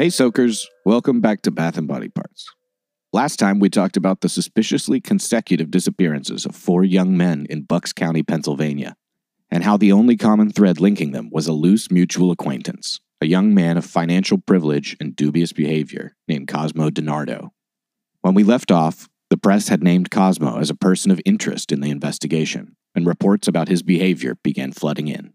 Hey, Soakers. Welcome back to Bath and Body Parts. Last time we talked about the suspiciously consecutive disappearances of four young men in Bucks County, Pennsylvania, and how the only common thread linking them was a loose mutual acquaintance, a young man of financial privilege and dubious behavior named Cosmo DiNardo. When we left off, the press had named Cosmo as a person of interest in the investigation, and reports about his behavior began flooding in.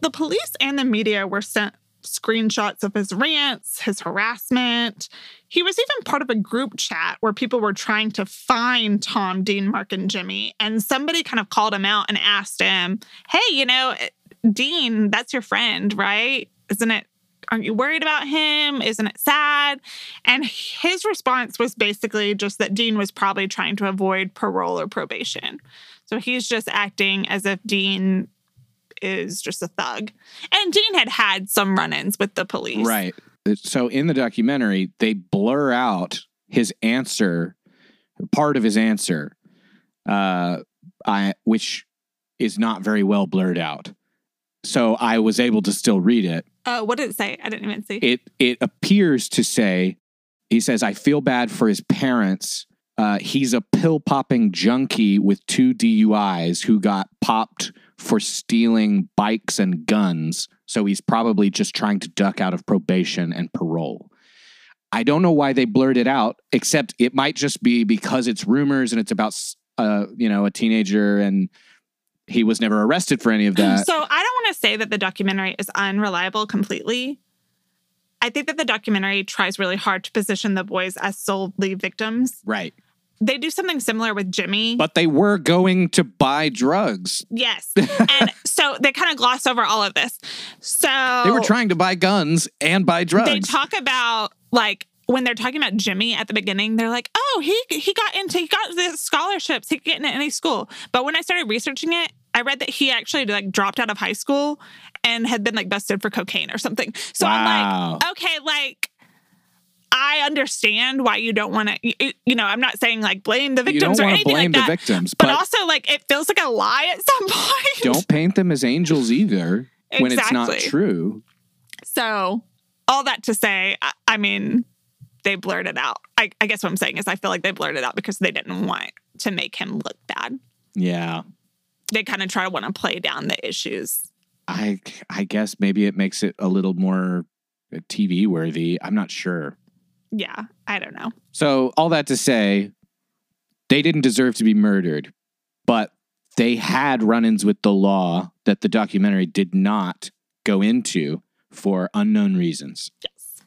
The police and the media were sent screenshots of his rants, his harassment. He was even part of a group chat where people were trying to find Tom, Dean, Mark, and Jimmy. And somebody kind of called him out and asked him, Hey, you know, eh, Dean, that's your friend, right? Isn't it? Aren't you worried about him? Isn't it sad? And his response was basically just that Dean was probably trying to avoid parole or probation. So he's just acting as if Dean is just a thug. And Dean had had some run ins with the police. Right. So in the documentary, they blur out his answer, part of his answer, uh, I, which is not very well blurred out. So I was able to still read it. Uh, what did it say? I didn't even see. It it appears to say, he says, I feel bad for his parents. Uh, he's a pill popping junkie with two DUIs who got popped for stealing bikes and guns. So he's probably just trying to duck out of probation and parole. I don't know why they blurred it out, except it might just be because it's rumors and it's about, uh, you know, a teenager and he was never arrested for any of that. So I don't want to say that the documentary is unreliable completely. I think that the documentary tries really hard to position the boys as solely victims. right. They do something similar with Jimmy. But they were going to buy drugs. yes. and so they kind of gloss over all of this. So They were trying to buy guns and buy drugs. they talk about like when they're talking about Jimmy at the beginning, they're like, "Oh, he he got into he got the scholarships. He could get into any school." But when I started researching it, I read that he actually like dropped out of high school and had been like busted for cocaine or something. So I'm like, okay, like I understand why you don't want to. You, know, I'm not saying like blame the you don't victims or anything blame like that. the victims, but, but, also, like, it feels like a lie at some point. don't paint them as angels either when it's not true. So, all that to say, I, I mean, they blurred it out. I, I guess what I'm saying is I feel like they blurred it out because they didn't want to make him look bad. Yeah. They kind of try to want to play down the issues. I I guess maybe it makes it a little more uh, TV worthy. I'm not sure. Yeah, I don't know. So all that to say, they didn't deserve to be murdered, but they had run-ins with the law that the documentary did not go into for unknown reasons. Yes.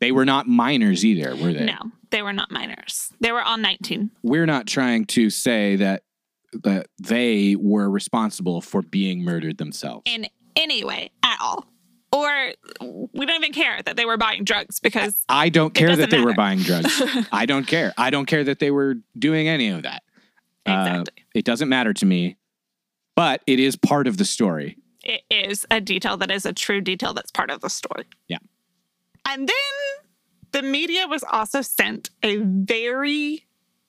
They were not minors either, were they? No, they were not minors. They were all 19. We're not trying to say that that they were responsible for being murdered themselves. in any way at all. Or we don't even care that they were buying drugs because I don't care that they were buying drugs. I don't care. I don't care that they were doing any of that. Uh, exactly. it doesn't matter to me, but it is part of the story. it is a detail that is a true detail that's part of the story. Yeah. And then the media was also sent a very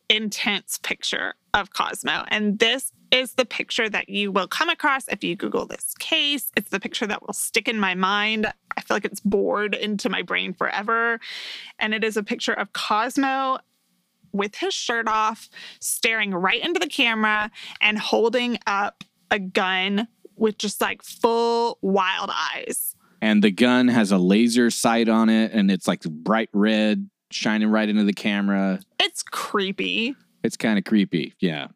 intense picture of Cosmo. And this is the picture that you will come across if you Google this case. It's the picture that will stick in my mind. I feel like it's bored into my brain forever. And it is a picture of Cosmo with his shirt off, staring right into the camera and holding up a gun with just like full wild eyes. And the gun has a laser sight on it, and it's like bright red, shining right into the camera. It's creepy. It's kind of creepy. Yeah.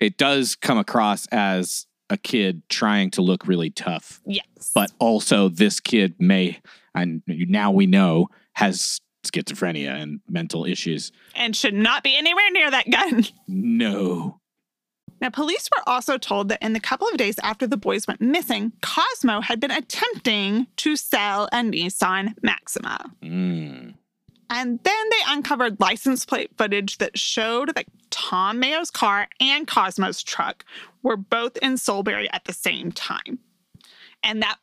It does come across as a kid trying to look really tough, Yes. but also this kid may, and now we know, has schizophrenia and mental issues. and should not be anywhere near that gun. No. Now, police were also told that in the couple of days after the boys went missing, Cosmo had been attempting to sell a Nissan Maxima. Mm. And then they uncovered license plate footage that showed that Tom Meo's car and Cosmo's truck were both in Solebury at the same time. And that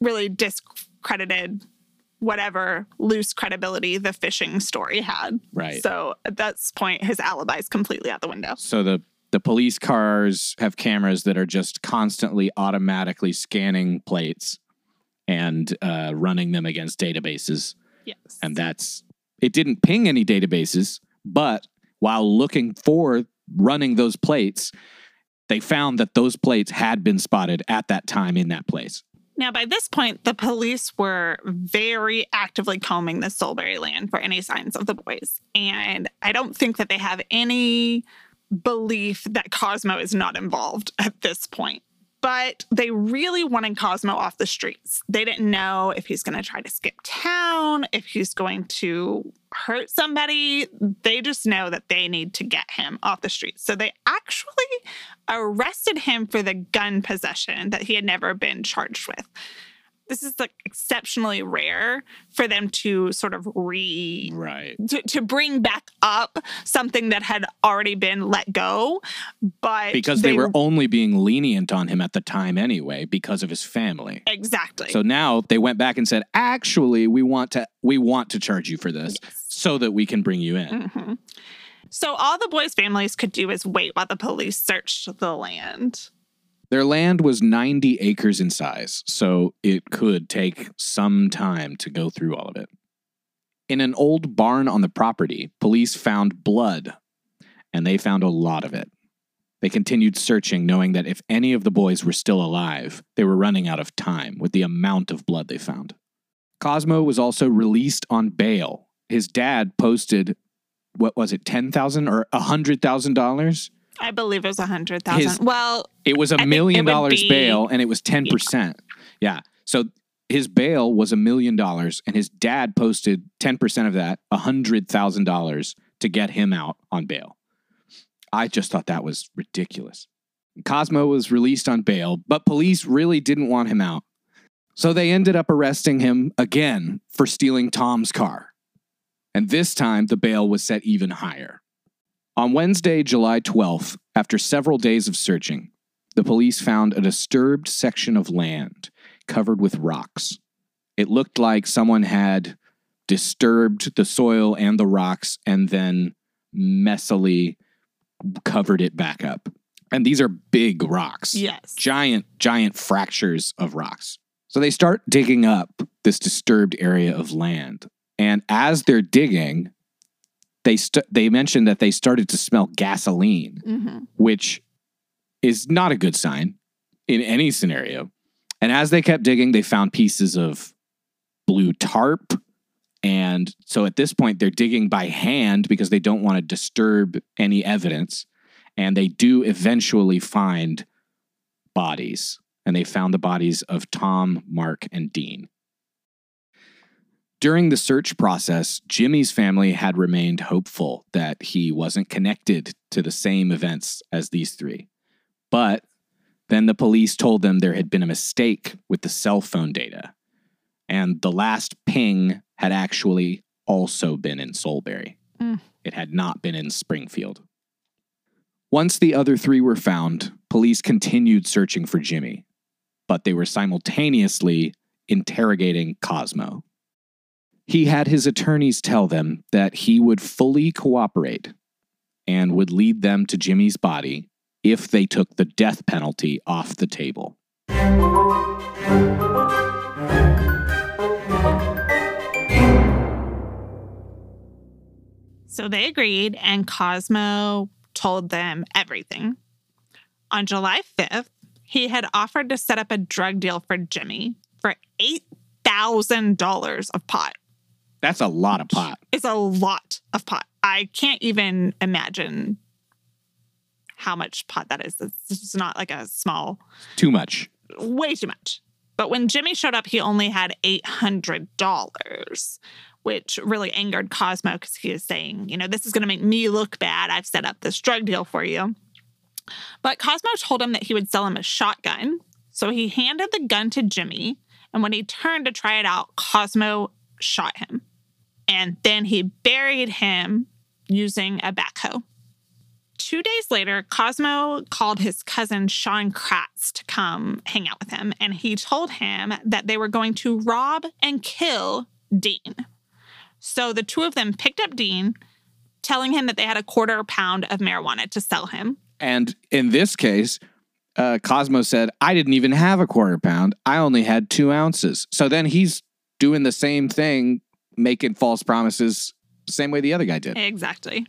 really discredited whatever loose credibility the fishing story had. Right. So at that point, his alibi is completely out the window. So the the police cars have cameras that are just constantly automatically scanning plates and uh, running them against databases, Yes. and that's it. Didn't ping any databases, but while looking for running those plates, they found that those plates had been spotted at that time in that place. Now, by this point, the police were very actively combing the Solebury land for any signs of the boys. And I don't think that they have any belief that Cosmo is not involved at this point. But they really wanted Cosmo off the streets. They didn't know if he's going to try to skip town, if he's going to hurt somebody. They just know that they need to get him off the streets. So they actually arrested him for the gun possession that he had never been charged with. This is like exceptionally rare for them to sort of re Right. to, to bring back up something that had already been let go, but Because they, were only being lenient on him at the time anyway, because of his family. exactly So now they went back and said, "Actually, we want to we want to charge you for this Yes. so that we can bring you in." Mhm. So all the boys' families could do is wait while the police searched the land. Their land was 90 acres in size, so it could take some time to go through all of it. In an old barn on the property, police found blood, and they found a lot of it. They continued searching, knowing that if any of the boys were still alive, they were running out of time with the amount of blood they found. Cosmo was also released on bail. His dad posted, what was it, 10,000 or $100,000? I believe it was a hundred thousand. Well, It was a I million dollars be- bail and it was 10%. Yeah. So his bail was a million dollars and his dad posted 10% of that, a $100,000 to get him out on bail. I just thought that was ridiculous. Cosmo was released on bail, but police really didn't want him out. So they ended up arresting him again for stealing Tom's car. And this time the bail was set even higher. On Wednesday, July 12th, after several days of searching, the police found a disturbed section of land covered with rocks. It looked like someone had disturbed the soil and the rocks and then messily covered it back up. And these are big rocks yes. giant, giant fractures of rocks. So they start digging up this disturbed area of land. And as they're digging, they st- they mentioned that they started to smell gasoline, hmm which is not a good sign in any scenario. And as they kept digging, they found pieces of blue tarp. And so at this point, they're digging by hand because they don't want to disturb any evidence. And they do eventually find bodies. And they found the bodies of Tom, Mark, and Dean. During the search process, Jimmy's family had remained hopeful that he wasn't connected to the same events as these three. But then the police told them there had been a mistake with the cell phone data, and the last ping had actually also been in Solebury. Mm. It had not been in Springfield. Once the other three were found, police continued searching for Jimmy, but they were simultaneously interrogating Cosmo. He had his attorneys tell them that he would fully cooperate and would lead them to Jimmy's body if they took the death penalty off the table. So they agreed, and Cosmo told them everything. On July 5th, he had offered to set up a drug deal for Jimmy for $8,000 of pot. That's a lot of pot. It's a lot of pot. I can't even imagine how much pot that is. It's not like a small, Too much. way too much. But when Jimmy showed up, he only had $800, which really angered Cosmo because he was saying, you know, this is going to make me look bad. I've set up this drug deal for you. But Cosmo told him that he would sell him a shotgun. So he handed the gun to Jimmy. And when he turned to try it out, Cosmo shot him. And then he buried him using a backhoe. Two days later, Cosmo called his cousin Sean Kratz to come hang out with him, and he told him that they were going to rob and kill Dean. So the two of them picked up Dean, telling him that they had a quarter pound of marijuana to sell him. And in this case, uh, Cosmo said, I didn't even have a quarter pound. I only had two ounces. So then he's doing the same thing, making false promises, same way the other guy did. Exactly.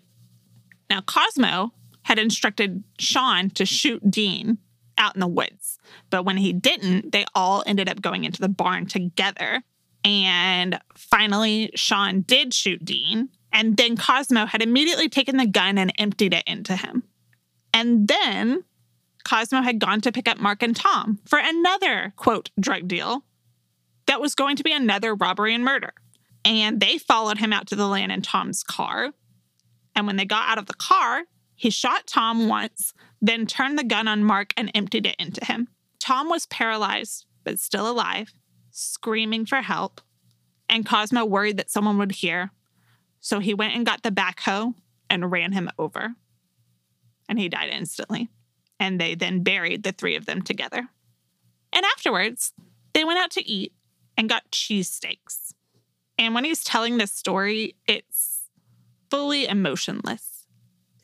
Now, Cosmo had instructed Sean to shoot Dean out in the woods. But when he didn't, they all ended up going into the barn together. And finally, Sean did shoot Dean. And then Cosmo had immediately taken the gun and emptied it into him. And then Cosmo had gone to pick up Mark and Tom for another, quote, drug deal that was going to be another robbery and murder. And they followed him out to the land in Tom's car. And when they got out of the car, he shot Tom once, then turned the gun on Mark and emptied it into him. Tom was paralyzed, but still alive, screaming for help. And Cosmo worried that someone would hear. So he went and got the backhoe and ran him over. And he died instantly. And they then buried the three of them together. And afterwards, they went out to eat and got cheesesteaks. And when he's telling this story, it's fully emotionless.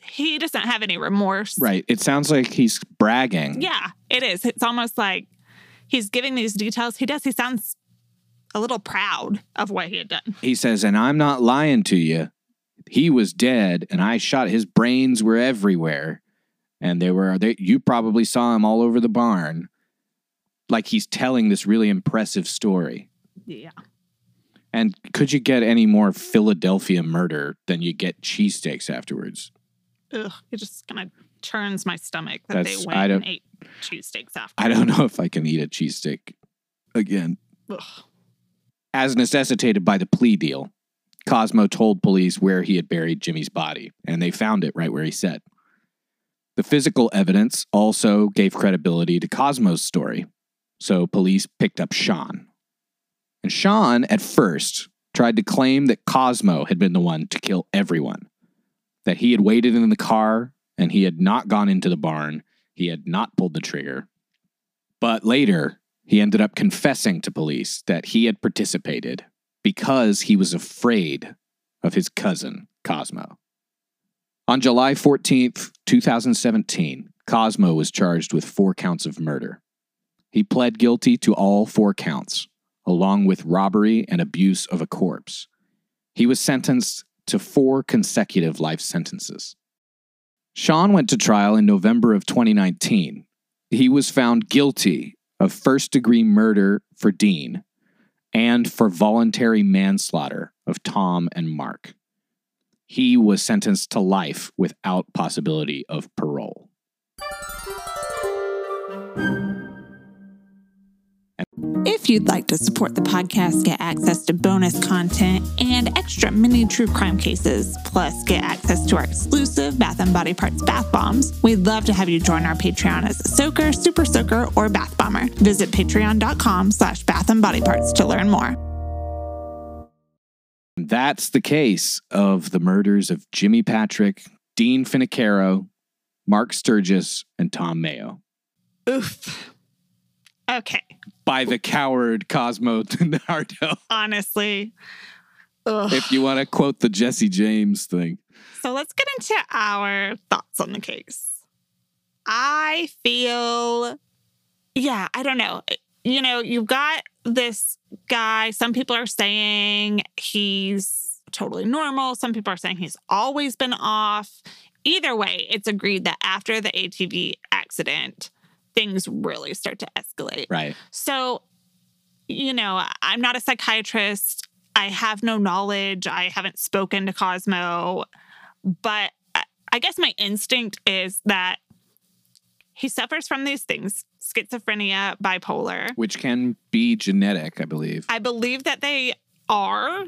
He doesn't have any remorse. Right. It sounds like he's bragging. Yeah, it is. It's almost like he's giving these details. He does. He sounds a little proud of what he had done. He says, and I'm not lying to you. He was dead, and I shot his brains were everywhere. And they were, they, you probably saw him all over the barn. Like he's telling this really impressive story. Yeah. And could you get any more Philadelphia murder than you get cheesesteaks afterwards? Ugh, it just kind of turns my stomach that That's- they went I don't- and ate cheesesteaks after. I don't know if I can eat a cheesesteak again. Ugh. As necessitated by the plea deal, Cosmo told police where he had buried Jimmy's body, and they found it right where he said. The physical evidence also gave credibility to Cosmo's story, so police picked up Sean. And Sean, at first, tried to claim that Cosmo had been the one to kill everyone, that he had waited in the car and he had not gone into the barn, he had not pulled the trigger. But later, he ended up confessing to police that he had participated because he was afraid of his cousin, Cosmo. On July 14th, 2017, Cosmo was charged with four counts of murder. He pled guilty to all four counts, along with robbery and abuse of a corpse. He was sentenced to four consecutive life sentences. Sean went to trial in November of 2019. He was found guilty of first degree murder for Dean and for voluntary manslaughter of Tom and Mark. He was sentenced to life without possibility of parole. If you'd like to support the podcast, get access to bonus content and extra mini true crime cases, plus get access to our exclusive Bath and Body Parts bath bombs, we'd love to have you join our Patreon as a soaker, super soaker, or bath bomber. Visit patreon.com slash bath and body parts to learn more. That's the case of the murders of Jimmy Patrick, Dean Finocchiaro, Mark Sturgis, and Tom Meo Oof. Okay. by the coward Cosmo Nardo. Honestly. Ugh. If you want to quote the Jesse James thing. So let's get into our thoughts on the case. I feel, yeah, I don't know. You know, you've got this guy. Some people are saying he's totally normal. Some people are saying he's always been off. Either way, it's agreed that after the ATV accident, things really start to escalate. Right. So, you know, I'm not a psychiatrist. I have no knowledge. I haven't spoken to Cosmo, but I- guess my instinct is that he suffers from these things schizophrenia, bipolar. Which can be genetic, I believe. I believe that they are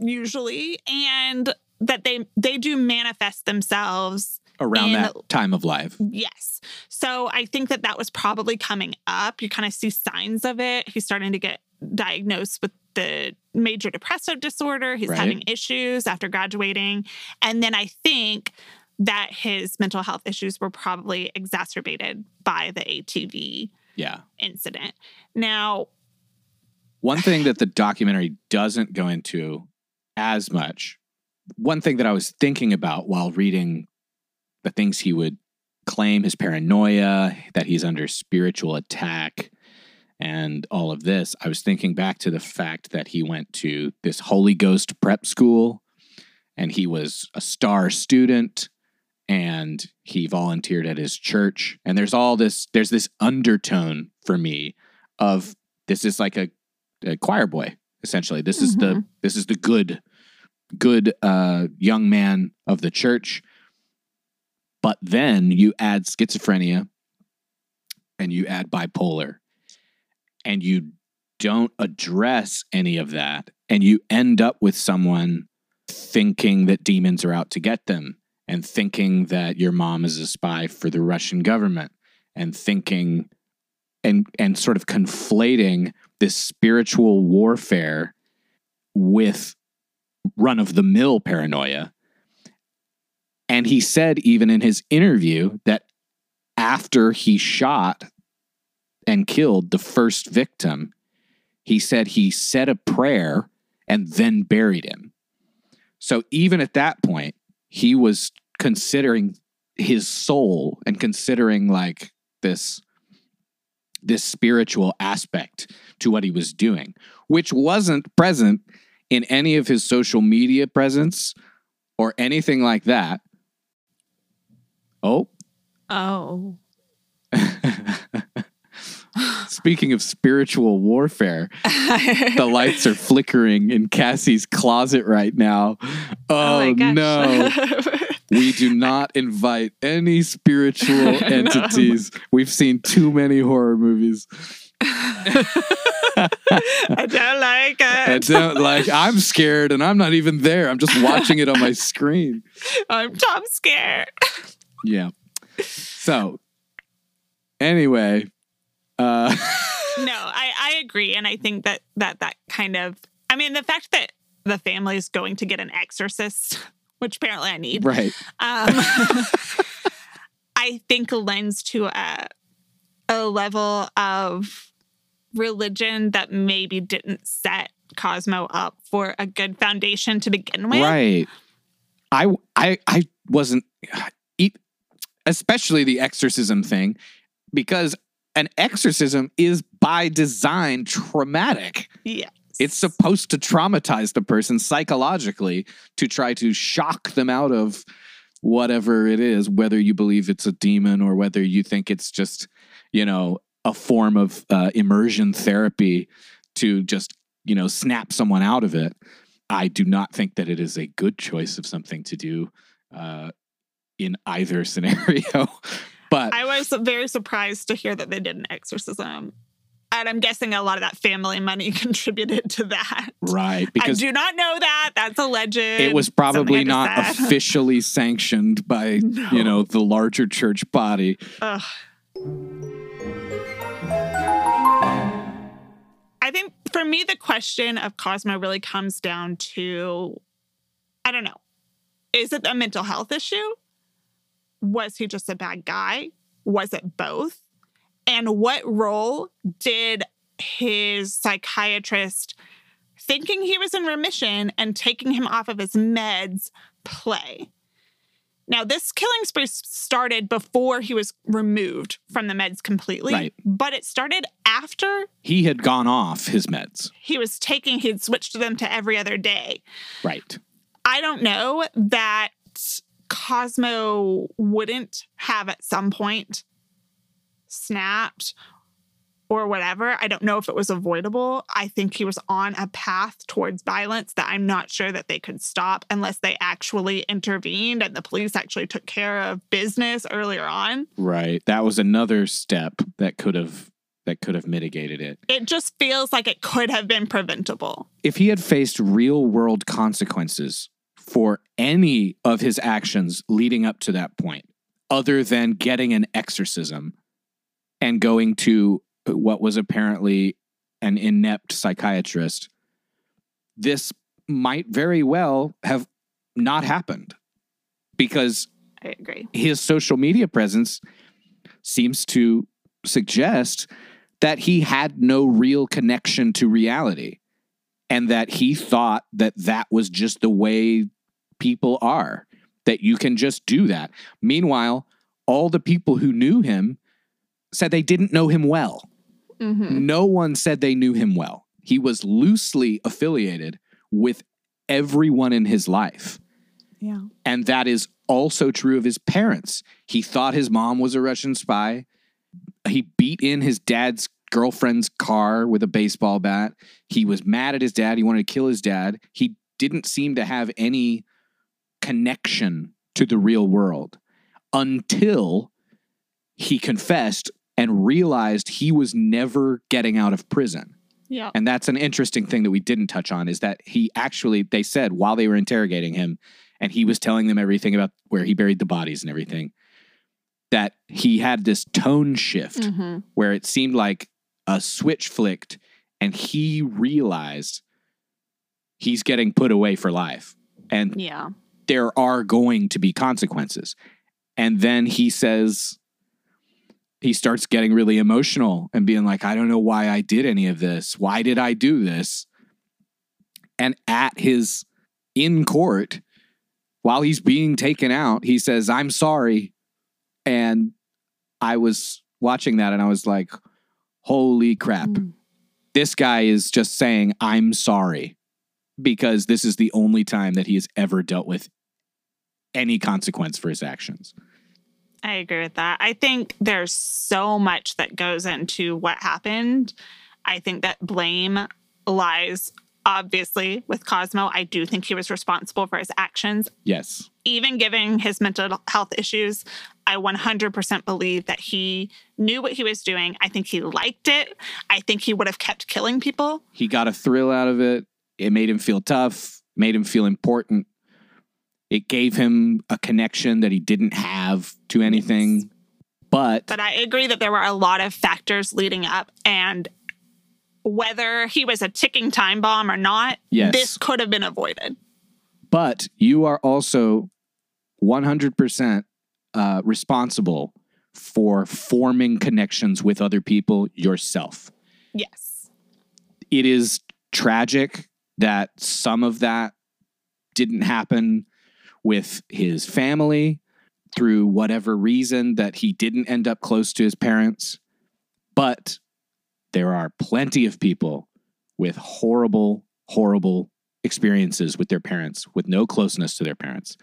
usually and that they they do manifest themselves Around in- that time of life. Yes. So I think that that was probably coming up. You kind of see signs of it. He's starting to get diagnosed with the major depressive disorder. He's Right. having issues after graduating. And then I think that his mental health issues were probably exacerbated by the ATV Yeah. incident. Now, One thing that the documentary doesn't go into as much, one thing that I was thinking about while reading the things he would claim his paranoia, that he's under spiritual attack, and all of this, I was thinking back to the fact that he went to this Holy Ghost prep school and he was a star student and he volunteered at his church. And there's all this, there's this undertone for me of this is like a a choir boy essentially this is the Mhm. this is the good good uh young man of the church but then you add schizophrenia and you add bipolar and you don't address any of that and you end up with someone thinking that demons are out to get them and thinking that your mom is a spy for the Russian government and thinking and and sort of conflating this spiritual warfare with run of the mill paranoia. And he said, even in his interview, that after he shot and killed the first victim, he said he said a prayer and then buried him. So even at that point, he was considering his soul and considering like this this spiritual aspect to what he was doing, which wasn't present in any of his social media presence or anything like that. Oh, oh, speaking of spiritual warfare, the lights are flickering in Cassie's closet right now. Oh, oh gosh. no. We do not invite any spiritual No. entities. We've seen too many horror movies. I don't like it. I don't like I'm scared and I'm not even there. I'm just watching it on my screen. I'm top scared. Yeah. So anyway, uh no, I, I agree. And I think that that that kind of I mean the fact that the family is going to get an exorcist, which apparently I need, right. um, I think lends to a a level of religion that maybe didn't set Cosmo up for a good foundation to begin with. Right. I I I wasn't especially the exorcism thing because an exorcism is by design traumatic. Yes. It's supposed to traumatize the person psychologically to try to shock them out of whatever it is, whether you believe it's a demon or whether you think it's just, you know, a form of uh, immersion therapy to just, you know, snap someone out of it. I do not think that it is a good choice of something to do uh, in either scenario. but I was very surprised to hear that they did an exorcism. And I'm guessing a lot of that family money contributed to that. right, Because I do not know that. That's alleged. it was probably not officially sanctioned by No. you know the larger church body Ugh. I think for me, the question of Cosmo really comes down to I don't know. Is it a mental health issue? Was he just a bad guy? Was it both? And what role did his psychiatrist thinking he was in remission and taking him off of his meds play? Now, this killing spree started before he was removed from the meds completely, Right. but it started after he had gone off his meds he was taking, he'd switched them to every other day. right I don't know that Cosmo wouldn't have at some point snapped or whatever. I don't know if it was avoidable. I think he was on a path towards violence that I'm not sure that they could stop unless they actually intervened and the police actually took care of business earlier on. right that was another step that could have that could have mitigated it It just feels like it could have been preventable. if he had faced real world consequences for any of his actions leading up to that point other than getting an exorcism and going to what was apparently an inept psychiatrist this might very well have not happened because I agree. his social media presence seems to suggest that he had no real connection to reality and that he thought that that was just the way people are that you can just do that meanwhile all the people who knew him said they didn't know him well hmm no one said they knew him well he was loosely affiliated with everyone in his life Yeah. and that is also true of his parents. He thought his mom was a Russian spy. He beat in his dad's girlfriend's car with a baseball bat. He was mad at his dad. He wanted to kill his dad. He didn't seem to have any connection to the real world until he confessed and realized he was never getting out of prison. Yeah. And that's an interesting thing that we didn't touch on is that he actually, they said while they were interrogating him, and he was telling them everything about where he buried the bodies and everything, that he had this tone shift hmm where it seemed like a switch flicked and he realized he's getting put away for life. And Yeah. There are going to be consequences. And then he says, he starts getting really emotional and being like, I don't know why I did any of this. Why did I do this? And at his in court, while he's being taken out, he says, I'm sorry. And I was watching that and I was like, holy crap. Mm. This guy is just saying, I'm sorry, because this is the only time that he has ever dealt with any consequence for his actions. I agree with that. I think there's so much that goes into what happened. I think that blame lies obviously with Cosmo. I do think he was responsible for his actions. Yes. Even given his mental health issues, I 100% believe that he knew what he was doing. I think he liked it. I think he would have kept killing people. He got a thrill out of it. It made him feel tough, made him feel important. It gave him a connection that he didn't have to anything. But But I agree that there were a lot of factors leading up and whether he was a ticking time bomb or not, Yes. this could have been avoided. but you are also 100% uh, responsible for forming connections with other people yourself. Yes. it is tragic that some of that didn't happen with his family through whatever reason that he didn't end up close to his parents. But there are plenty of people with horrible, horrible experiences with their parents, with no closeness to their parents.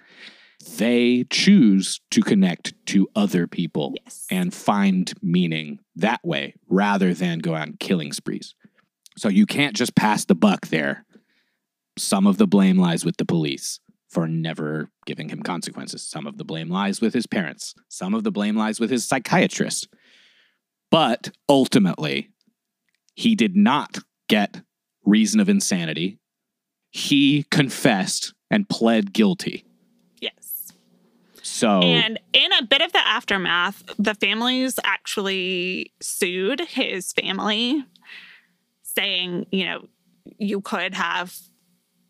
They choose to connect to other people Yes. and find meaning that way rather than go on killing sprees. So you can't just pass the buck there. Some of the blame lies with the police for never giving him consequences. Some of the blame lies with his parents. Some of the blame lies with his psychiatrist. But ultimately, he did not get reason of insanity. He confessed and pled guilty. yes. So And in a bit of the aftermath, the families actually sued his family, saying, you know, you could have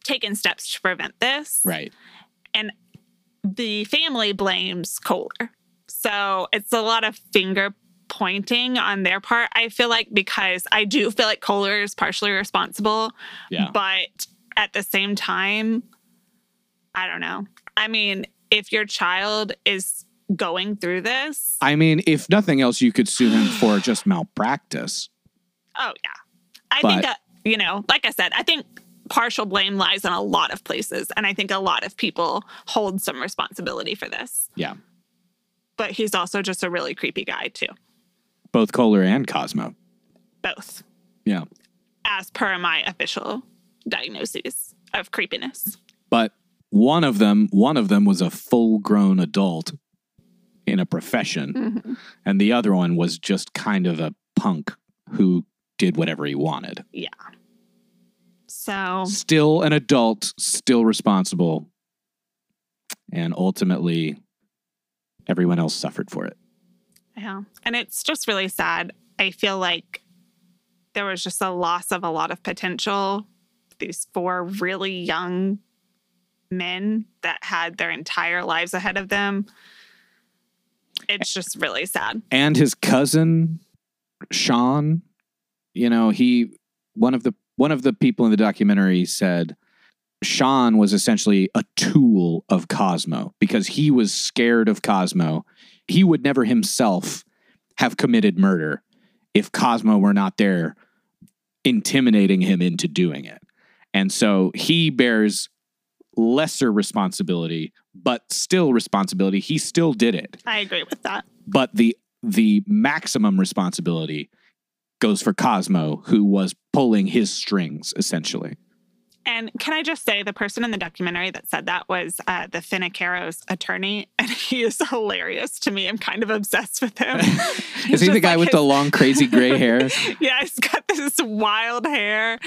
taken steps to prevent this. right. And the family blames Kohler. So it's a lot of finger pointing on their part, I feel like, because I do feel like Kohler is partially responsible. Yeah. But at the same time, I don't know. I mean, if your child is going through this, I mean, if nothing else, you could sue him for just malpractice. oh, yeah. I But- think that, you know, like I said, I think partial blame lies in a lot of places. And I think a lot of people hold some responsibility for this. Yeah. But he's also just a really creepy guy, too. Both Kohler and Cosmo. Both, Yeah. as per my official diagnoses of creepiness. But one of them, one of them was a full-grown adult in a profession, Mhm. and the other one was just kind of a punk who did whatever he wanted. Yeah. So, Still an adult, still responsible, and ultimately everyone else suffered for it. yeah. And it's just really sad. I feel like there was just a loss of a lot of potential these four really young men that had their entire lives ahead of them. It's just really sad. and his cousin Sean, you know, he one of the one of the people in the documentary said Sean was essentially a tool of Cosmo because he was scared of Cosmo. He would never himself have committed murder if Cosmo were not there intimidating him into doing it. And so he bears lesser responsibility, but still responsibility. He still did it I agree with that. but the the maximum responsibility goes for Cosmo, who was pulling his strings essentially. And can I just say, the person in the documentary that said that was uh, the Finocchiaro's attorney, and he is hilarious to me. I'm kind of obsessed with him. Is he the guy with the long, crazy gray hair? yeah, he's got this wild hair,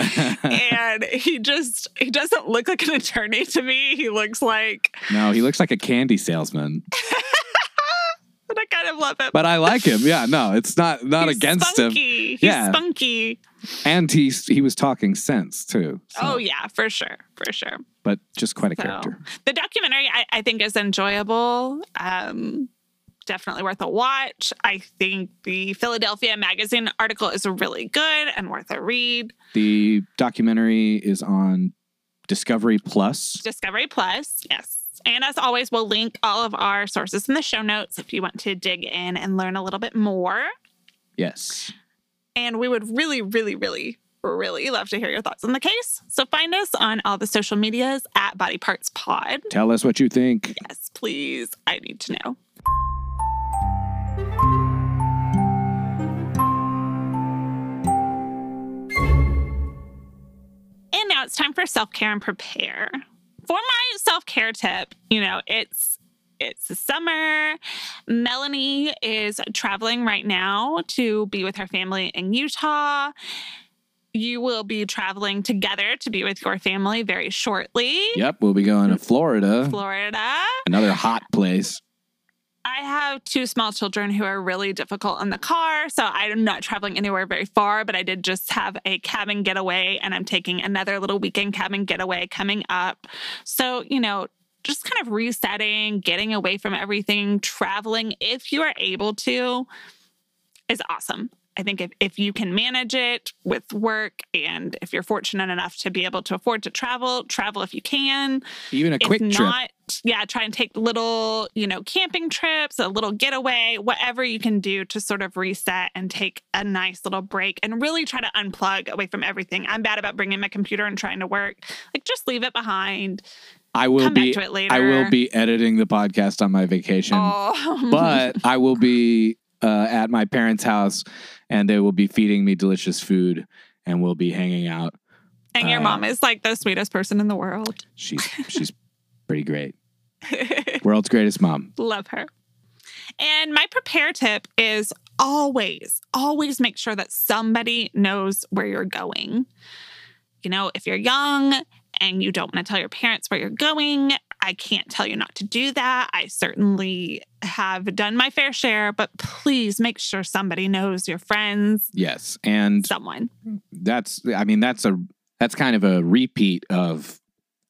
and he just he doesn't look like an attorney to me. He looks like, no, he looks like a candy salesman. But I kind of love him. But I like him. Yeah, no, it's not not He's against him. spunky. He's Yeah. spunky. And he he was talking sense too. so- Oh yeah, for sure, for sure. but just quite a So, character. The documentary, I, I think, is enjoyable. Um, definitely worth a watch. I think the Philadelphia Magazine article is really good and worth a read. The documentary is on Discovery Plus. Discovery Plus, yes. And as always, we'll link all of our sources in the show notes if you want to dig in and learn a little bit more. Yes. And we would really, really, really, really love to hear your thoughts on the case. So find us on all the social medias at Body Parts Pod. Tell us what you think. Yes, please. I need to know. And now it's time for self-care and prepare. For my self-care tip, you know, it's it's the summer. Melanie is traveling right now to be with her family in Utah. You will be traveling together to be with your family very shortly. Yep, we'll be going to Florida, Florida. another hot place. I have two small children who are really difficult in the car. So I'm not traveling anywhere very far, but I did just have a cabin getaway and I'm taking another little weekend cabin getaway coming up. So, you know, just kind of resetting, getting away from everything, traveling if you are able to is awesome. I think if, if you can manage it with work and if you're fortunate enough to be able to afford to travel, travel if you can Even a quick if trip. Yeah, try and take little, you know, camping trips, a little getaway, whatever you can do to sort of reset and take a nice little break and really try to unplug away from everything. I'm bad about bringing my computer and trying to work. Like, just leave it behind. I will Come be back to it later. I will be editing the podcast on my vacation. Oh, but I will be uh, at my parents' house and they will be feeding me delicious food and we'll be hanging out. and your uh, mom is like the sweetest person in the world. She's she's pretty great. World's greatest mom. Love her. And my prepare tip is always, always make sure that somebody knows where you're going. You know, if you're young and you don't want to tell your parents where you're going, I can't tell you not to do that. I certainly have done my fair share, but please make sure somebody knows your friends, Yes. And someone. that's I mean that's a that's kind of a repeat of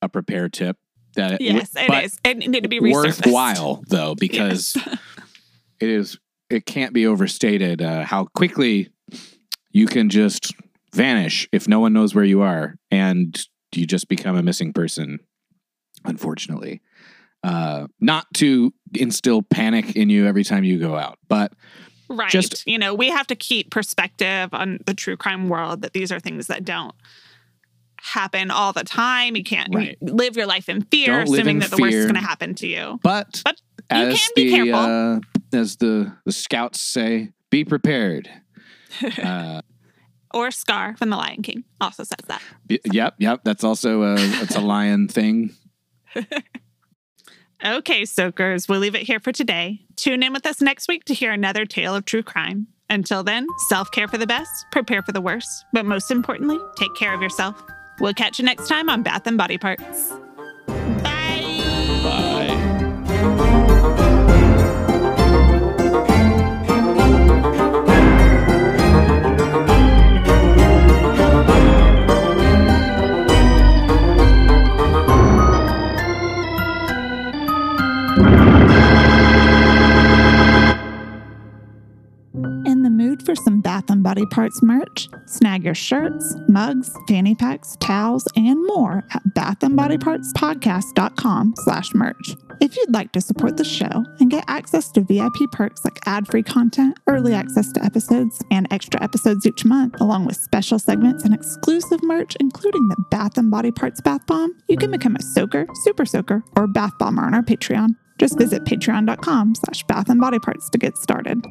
a prepare tip that Yes, it but is. It needed to be resurfaced. worthwhile though because it is it can't be overstated uh, how quickly you can just vanish if no one knows where you are and you just become a missing person unfortunately uh, not to instill panic in you every time you go out but Right. Just- you know, we have to keep perspective on the true crime world that these are things that don't happen all the time. You can't Right. live your life in fear, Don't assuming in that the worst is going to happen to you. but, But you as can be the careful. uh, as the the scouts say be prepared uh, Or Scar from The Lion King also says that. y- yep yep that's also a it's a lion thing Okay, soakers, we'll leave it here for today. Tune in with us next week to hear another tale of true crime. Until then, self care for the best, prepare for the worst, but most importantly, take care of yourself. We'll catch you next time on Bath and Body Parts. Bath and Body Parts merch? Snag your shirts, mugs, fanny packs, towels, and more at bathandbodypartspodcast.com slash merch. If you'd like to support the show and get access to VIP perks like ad-free content, early access to episodes, and extra episodes each month, along with special segments and exclusive merch, including the Bath and Body Parts Bath Bomb, you can become a soaker, super soaker, or bath bomber on our Patreon. Just visit patreon.com slash bath and body parts to get started.